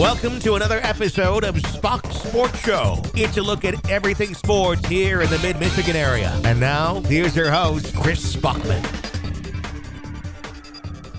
Welcome to another episode of Spach Sports Show. It's a look at everything sports here in the mid Michigan area. And now, here's your host, Chris Spachman.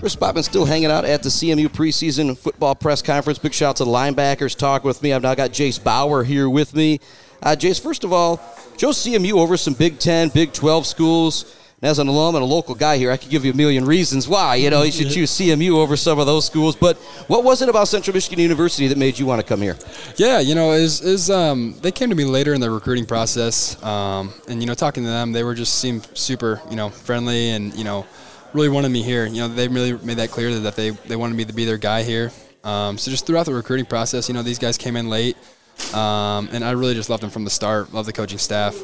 Chris Spachman still hanging out at the CMU preseason football press conference. Big shout out to the linebackers talk with me. I've now got Jase Bauer here with me. Uh, Jase, first of all, Joe CMU over some Big 10, Big 12 schools. And as an alum and a local guy here, I could give you a million reasons why. You know, you should choose CMU over some of those schools. But what was it about Central Michigan University that made you want to come here? Yeah, you know, is is um, they came to me later in the recruiting process, um, and you know, talking to them, they were just seemed super, you know, friendly, and you know, really wanted me here. You know, they really made that clear that they they wanted me to be their guy here. Um, so just throughout the recruiting process, you know, these guys came in late. Um, and I really just loved them from the start. Loved the coaching staff,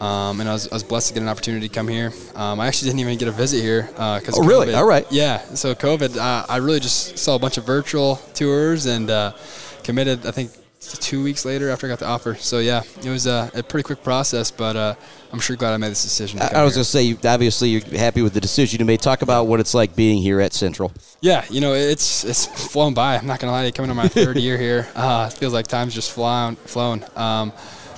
um, and I was, I was, blessed to get an opportunity to come here. Um, I actually didn't even get a visit here because uh, oh, really? All right. Yeah. So COVID, uh, I really just saw a bunch of virtual tours and uh, committed. I think two weeks later after I got the offer. So yeah, it was a, a pretty quick process, but uh, I'm sure glad I made this decision. I, I was going to say, obviously, you're happy with the decision you made. Talk about what it's like being here at Central. Yeah, you know, it's it's flown by. I'm not going to lie, to you, coming to my third year here, uh, it feels like time's just flown. flown. Um,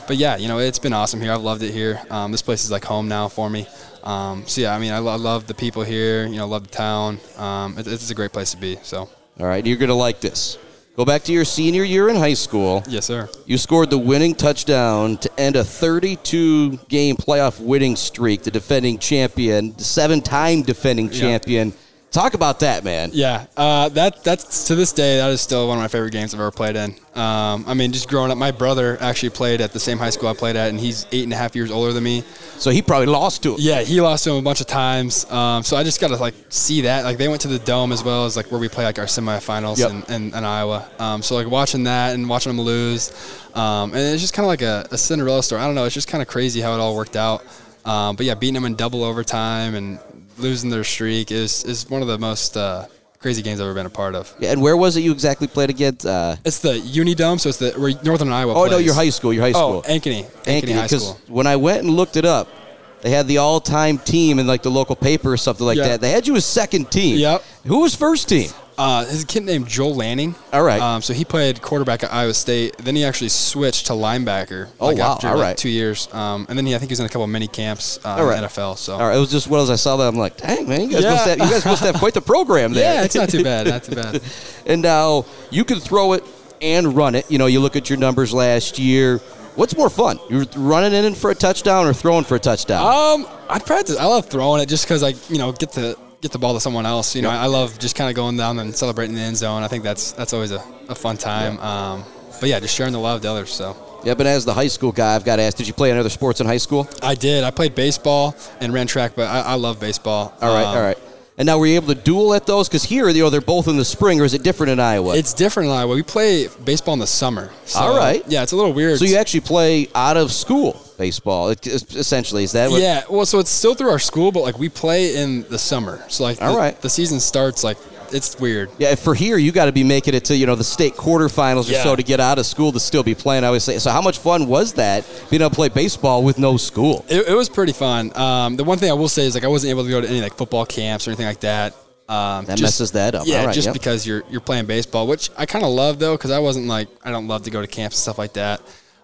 but yeah, you know, it's been awesome here. I've loved it here. Um, this place is like home now for me. Um, so yeah, I mean, I, lo- I, love the people here. You know, love the town. Um, it, it's a great place to be. So. All right, you're going to like this. Go back to your senior year in high school. Yes, sir. You scored the winning touchdown to end a 32 game playoff winning streak, the defending champion, seven time defending champion. Yeah. Talk about that, man. Yeah, uh, that that's to this day that is still one of my favorite games I've ever played in. Um, I mean, just growing up, my brother actually played at the same high school I played at, and he's eight and a half years older than me. So he probably lost to him. Yeah, he lost to him a bunch of times. Um, so I just got to like see that. Like they went to the dome as well as like where we play like our semifinals yep. in, in, in, Iowa. Um, so like watching that and watching them lose, um, and it's just kind of like a, a, Cinderella story. I don't know. It's just kind of crazy how it all worked out. Um, but yeah, beating them in double overtime and losing their streak is is one of the most uh, crazy games I've ever been a part of. Yeah, and where was it you exactly played against? Uh, it's the Unidome, so it's the where Northern Iowa. Oh plays. no, your high school, your high school. Oh, Ankeny, Ankeny, Ankeny High School. When I went and looked it up, they had the all-time team in like the local paper or something like yep. that. They had you as second team. Yep. Who was first team? Uh, his kid named Joel Lanning. All right. Um, so he played quarterback at Iowa State. Then he actually switched to linebacker. Oh like wow! After, All like, right. Two years. Um, and then he, I think he was in a couple of mini camps uh, All right. in NFL. So. All right. It was just well as I saw that, I'm like, dang man, you guys, yeah. must, have, you guys must have quite the program there. yeah, it's not too bad. Not too bad. and now you can throw it and run it. You know, you look at your numbers last year. What's more fun? You're running in for a touchdown or throwing for a touchdown? Um, I practice. I love throwing it just because I, you know, get to get the ball to someone else. You know, I love just kind of going down and celebrating the end zone. I think that's that's always a, a fun time. Yeah. Um, but yeah, just sharing the love to others. So. Yeah, but as the high school guy, I've got to ask: Did you play any other sports in high school? I did. I played baseball and ran track, but I, I love baseball. All right, um, all right. And now were you able to duel at those? Because here, you know, they're both in the spring, or is it different in Iowa? It's different in Iowa. We play baseball in the summer. So, All right. Yeah, it's a little weird. So you actually play out of school baseball, essentially. Is that what? Yeah. Well, so it's still through our school, but like we play in the summer. So like, All the, right. the season starts like it's weird. Yeah, for here, you got to be making it to you know the state quarterfinals or yeah. so to get out of school to still be playing. I always say. So, how much fun was that being able to play baseball with no school? It, it was pretty fun. Um, the one thing I will say is like I wasn't able to go to any like football camps or anything like that. Um, that just, messes that up. Yeah, right, just yep. because you're you're playing baseball, which I kind of love though, because I wasn't like I don't love to go to camps and stuff like that.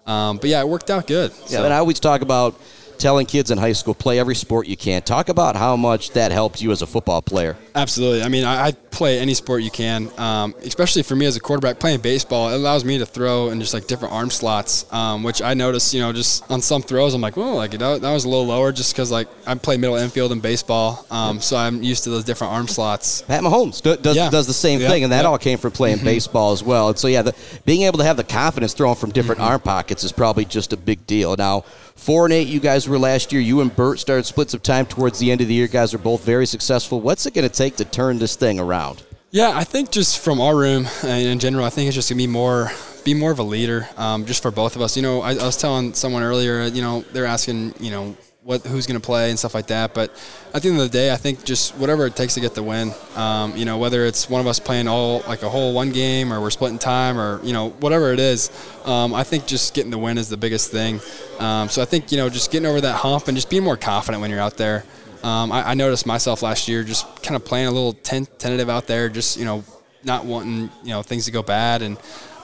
Um, but yeah, it worked out good. Yeah, so. and I always talk about telling kids in high school play every sport you can. Talk about how much that helped you as a football player. Absolutely. I mean, I, I play any sport you can, um, especially for me as a quarterback. Playing baseball, it allows me to throw in just like different arm slots, um, which I noticed, you know, just on some throws, I'm like, oh, like that, that was a little lower just because like I play middle infield in baseball, um, so I'm used to those different arm slots. Pat Mahomes does, yeah. does the same yep. thing, and that yep. all came from playing mm-hmm. baseball as well. And so, yeah, the, being able to have the confidence throwing from different mm-hmm. arm pockets is probably just a big deal. Now, four and eight, you guys were last year. You and Bert started splits of time towards the end of the year. Guys are both very successful. What's it going to take to turn this thing around? Yeah, I think just from our room and in general, I think it's just gonna be more be more of a leader, um, just for both of us. You know, I, I, was telling someone earlier, you know, they're asking, you know, what who's gonna play and stuff like that. But at the end of the day, I think just whatever it takes to get the win. Um, you know, whether it's one of us playing all like a whole one game, or we're splitting time, or you know, whatever it is. Um, I think just getting the win is the biggest thing. Um, so I think you know, just getting over that hump and just being more confident when you're out there. Um, I, I, noticed myself last year just kind of playing a little ten- tentative out there, just you know, not wanting you know things to go bad. And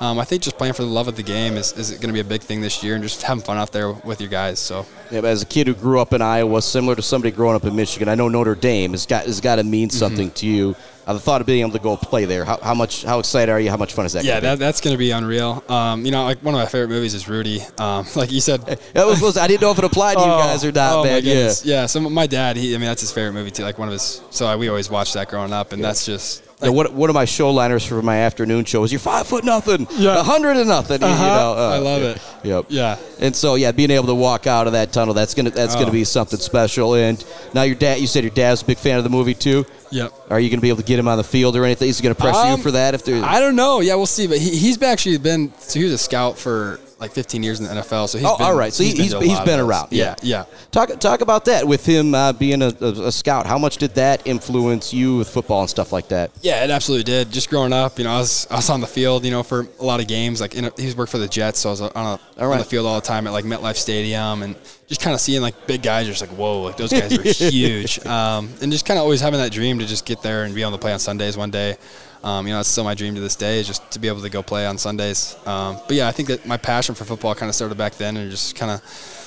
um, I think just playing for the love of the game is, is going to be a big thing this year, and just having fun out there with your guys. So yeah, as a kid who grew up in Iowa, similar to somebody growing up in Michigan, I know Notre Dame has got has got to mean mm-hmm. something mm-hmm. to you. Uh, the thought of being able to go play there, how, how much, how excited are you? How much fun is that? Yeah, that, that's going to be unreal. Um, you know, like one of my favorite movies is Rudy. Um, like you said, that was, was, I didn't know if it applied to you oh, guys or not, oh man. Yeah, yeah. So my dad, he, I mean, that's his favorite movie too. Like one of his. So we always watched that growing up, and yeah. that's just like, yeah, one, one of my show liners for my afternoon show is "You're five foot nothing, yeah, a hundred and nothing." Uh-huh. You know, uh, I love yeah. it. Yep. Yeah. And so yeah, being able to walk out of that tunnel, that's gonna that's oh. gonna be something special. And now your dad, you said your dad's a big fan of the movie too. Yep. Are you going to be able to get him on the field or anything? Is he going to press um, you for that? If I don't know. Yeah, we'll see. But he, he's actually been. So he was a scout for like 15 years in the NFL. So he's oh, been, all right. So he's, he's been, he's been around. Yeah, yeah. Talk talk about that with him uh, being a, a, scout. How much did that influence you with football and stuff like that? Yeah, it absolutely did. Just growing up, you know, I was I was on the field, you know, for a lot of games. Like a, he was worked for the Jets, so I was on, a, right. on the field all the time at like MetLife Stadium, and just kind of seeing like big guys, just like whoa, like those guys are huge, um, and just kind of always having that dream to just get there and be able to play on Sundays one day. Um, you know, it's still my dream to this day, is just to be able to go play on Sundays. Um, but yeah, I think that my passion for football kind of started back then, and just kind of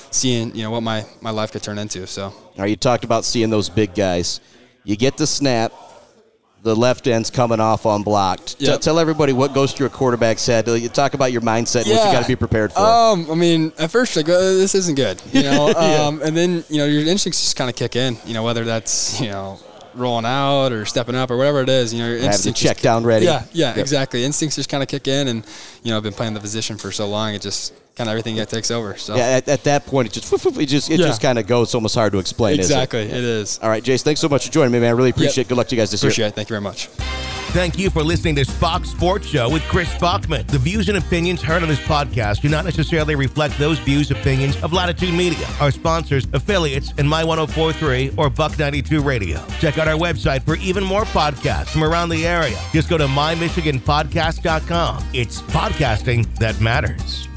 seeing you know what my my life could turn into. So, all right, you talked about seeing those big guys. You get the snap, the left end's coming off unblocked. Yep. T- tell everybody what goes through a quarterback's head. You talk about your mindset, yeah. what you got to be prepared for. Um, I mean, at first, like, uh, this isn't good, you know. yeah. um, and then, you know, your instincts just kind of kick in. You know, whether that's you know rolling out or stepping up or whatever it is, you know, your instincts check down ready. Yeah, yeah, yep. exactly. Instincts just kind of kick in, and you know, I've been playing the position for so long, it just kind of everything that takes over. So yeah, at, at that point, it just it just it yeah. just kind of goes. It's almost hard to explain. Exactly, it? it is. All right, Jase, thanks so much for joining me, man. I really appreciate. Yep. it. Good luck to you guys this appreciate year. Appreciate it. Thank you very much. Thank you for listening to Spach Sports Show with Chris Spachman. The views and opinions heard on this podcast do not necessarily reflect those views, opinions of Latitude Media, our sponsors, affiliates, and My 1043 or Buck 92 Radio. Check out our website for even more podcasts from around the area. Just go to mymichiganpodcast.com. It's podcasting that matters.